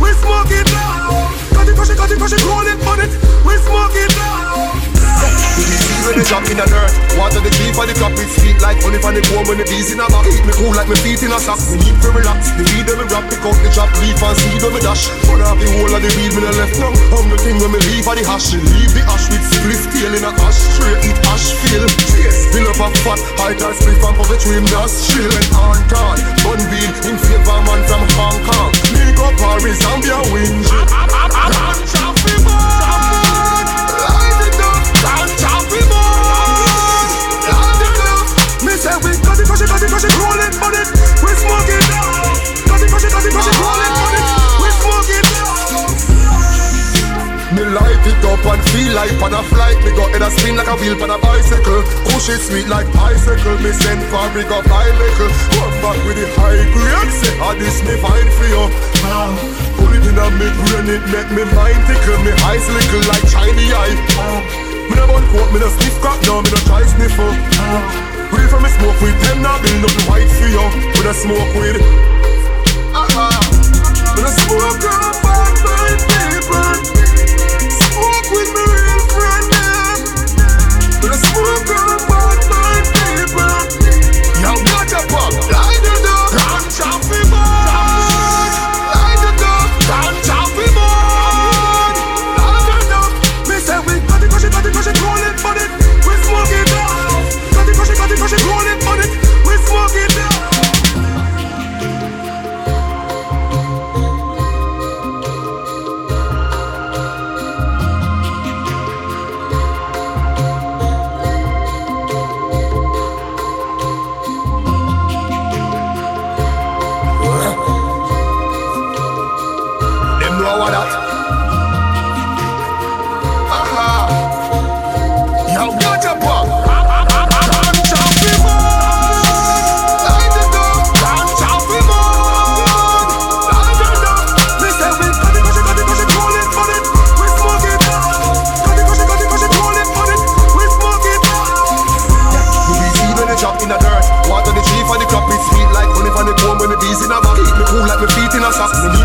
We smoke it loud, Cut it, crush it, cut it, crush it, roll it, burn it. We smoke it loud. We be seed when they drop in the dirt Water the key for the cup It's sweet like honey from the comb. When the bees in a box. Keep me cool like my feet in a sock. Me need to relax The weed when me wrap Pick out the chop Leaf and seed when me dash. Burn off the whole of the weed when the left now. I'm the thing when me leave for the hash. Leave the ash with spliff tail in a ash. Tray eat ash fill Chase Fill up a fat High class spliff and puff it to him That's chill. And on Bun weed in favor man from Hong Kong. Link up it up and feel like on a flight. Me go head a spin like a wheel on a bicycle. Push it sweet like bicycle. Me send for me go fly little. Come back with the high grade. Say ah this me fine for you. Ah, Pull it in a me brain it make me mind tickle. Me eyes little like shiny eye. Ah, Me no bun coat, me no sniff crack No, me no try sniffle ah, Real from me smoke with them Now build nothing white for you. Me no smoke with a socks. Me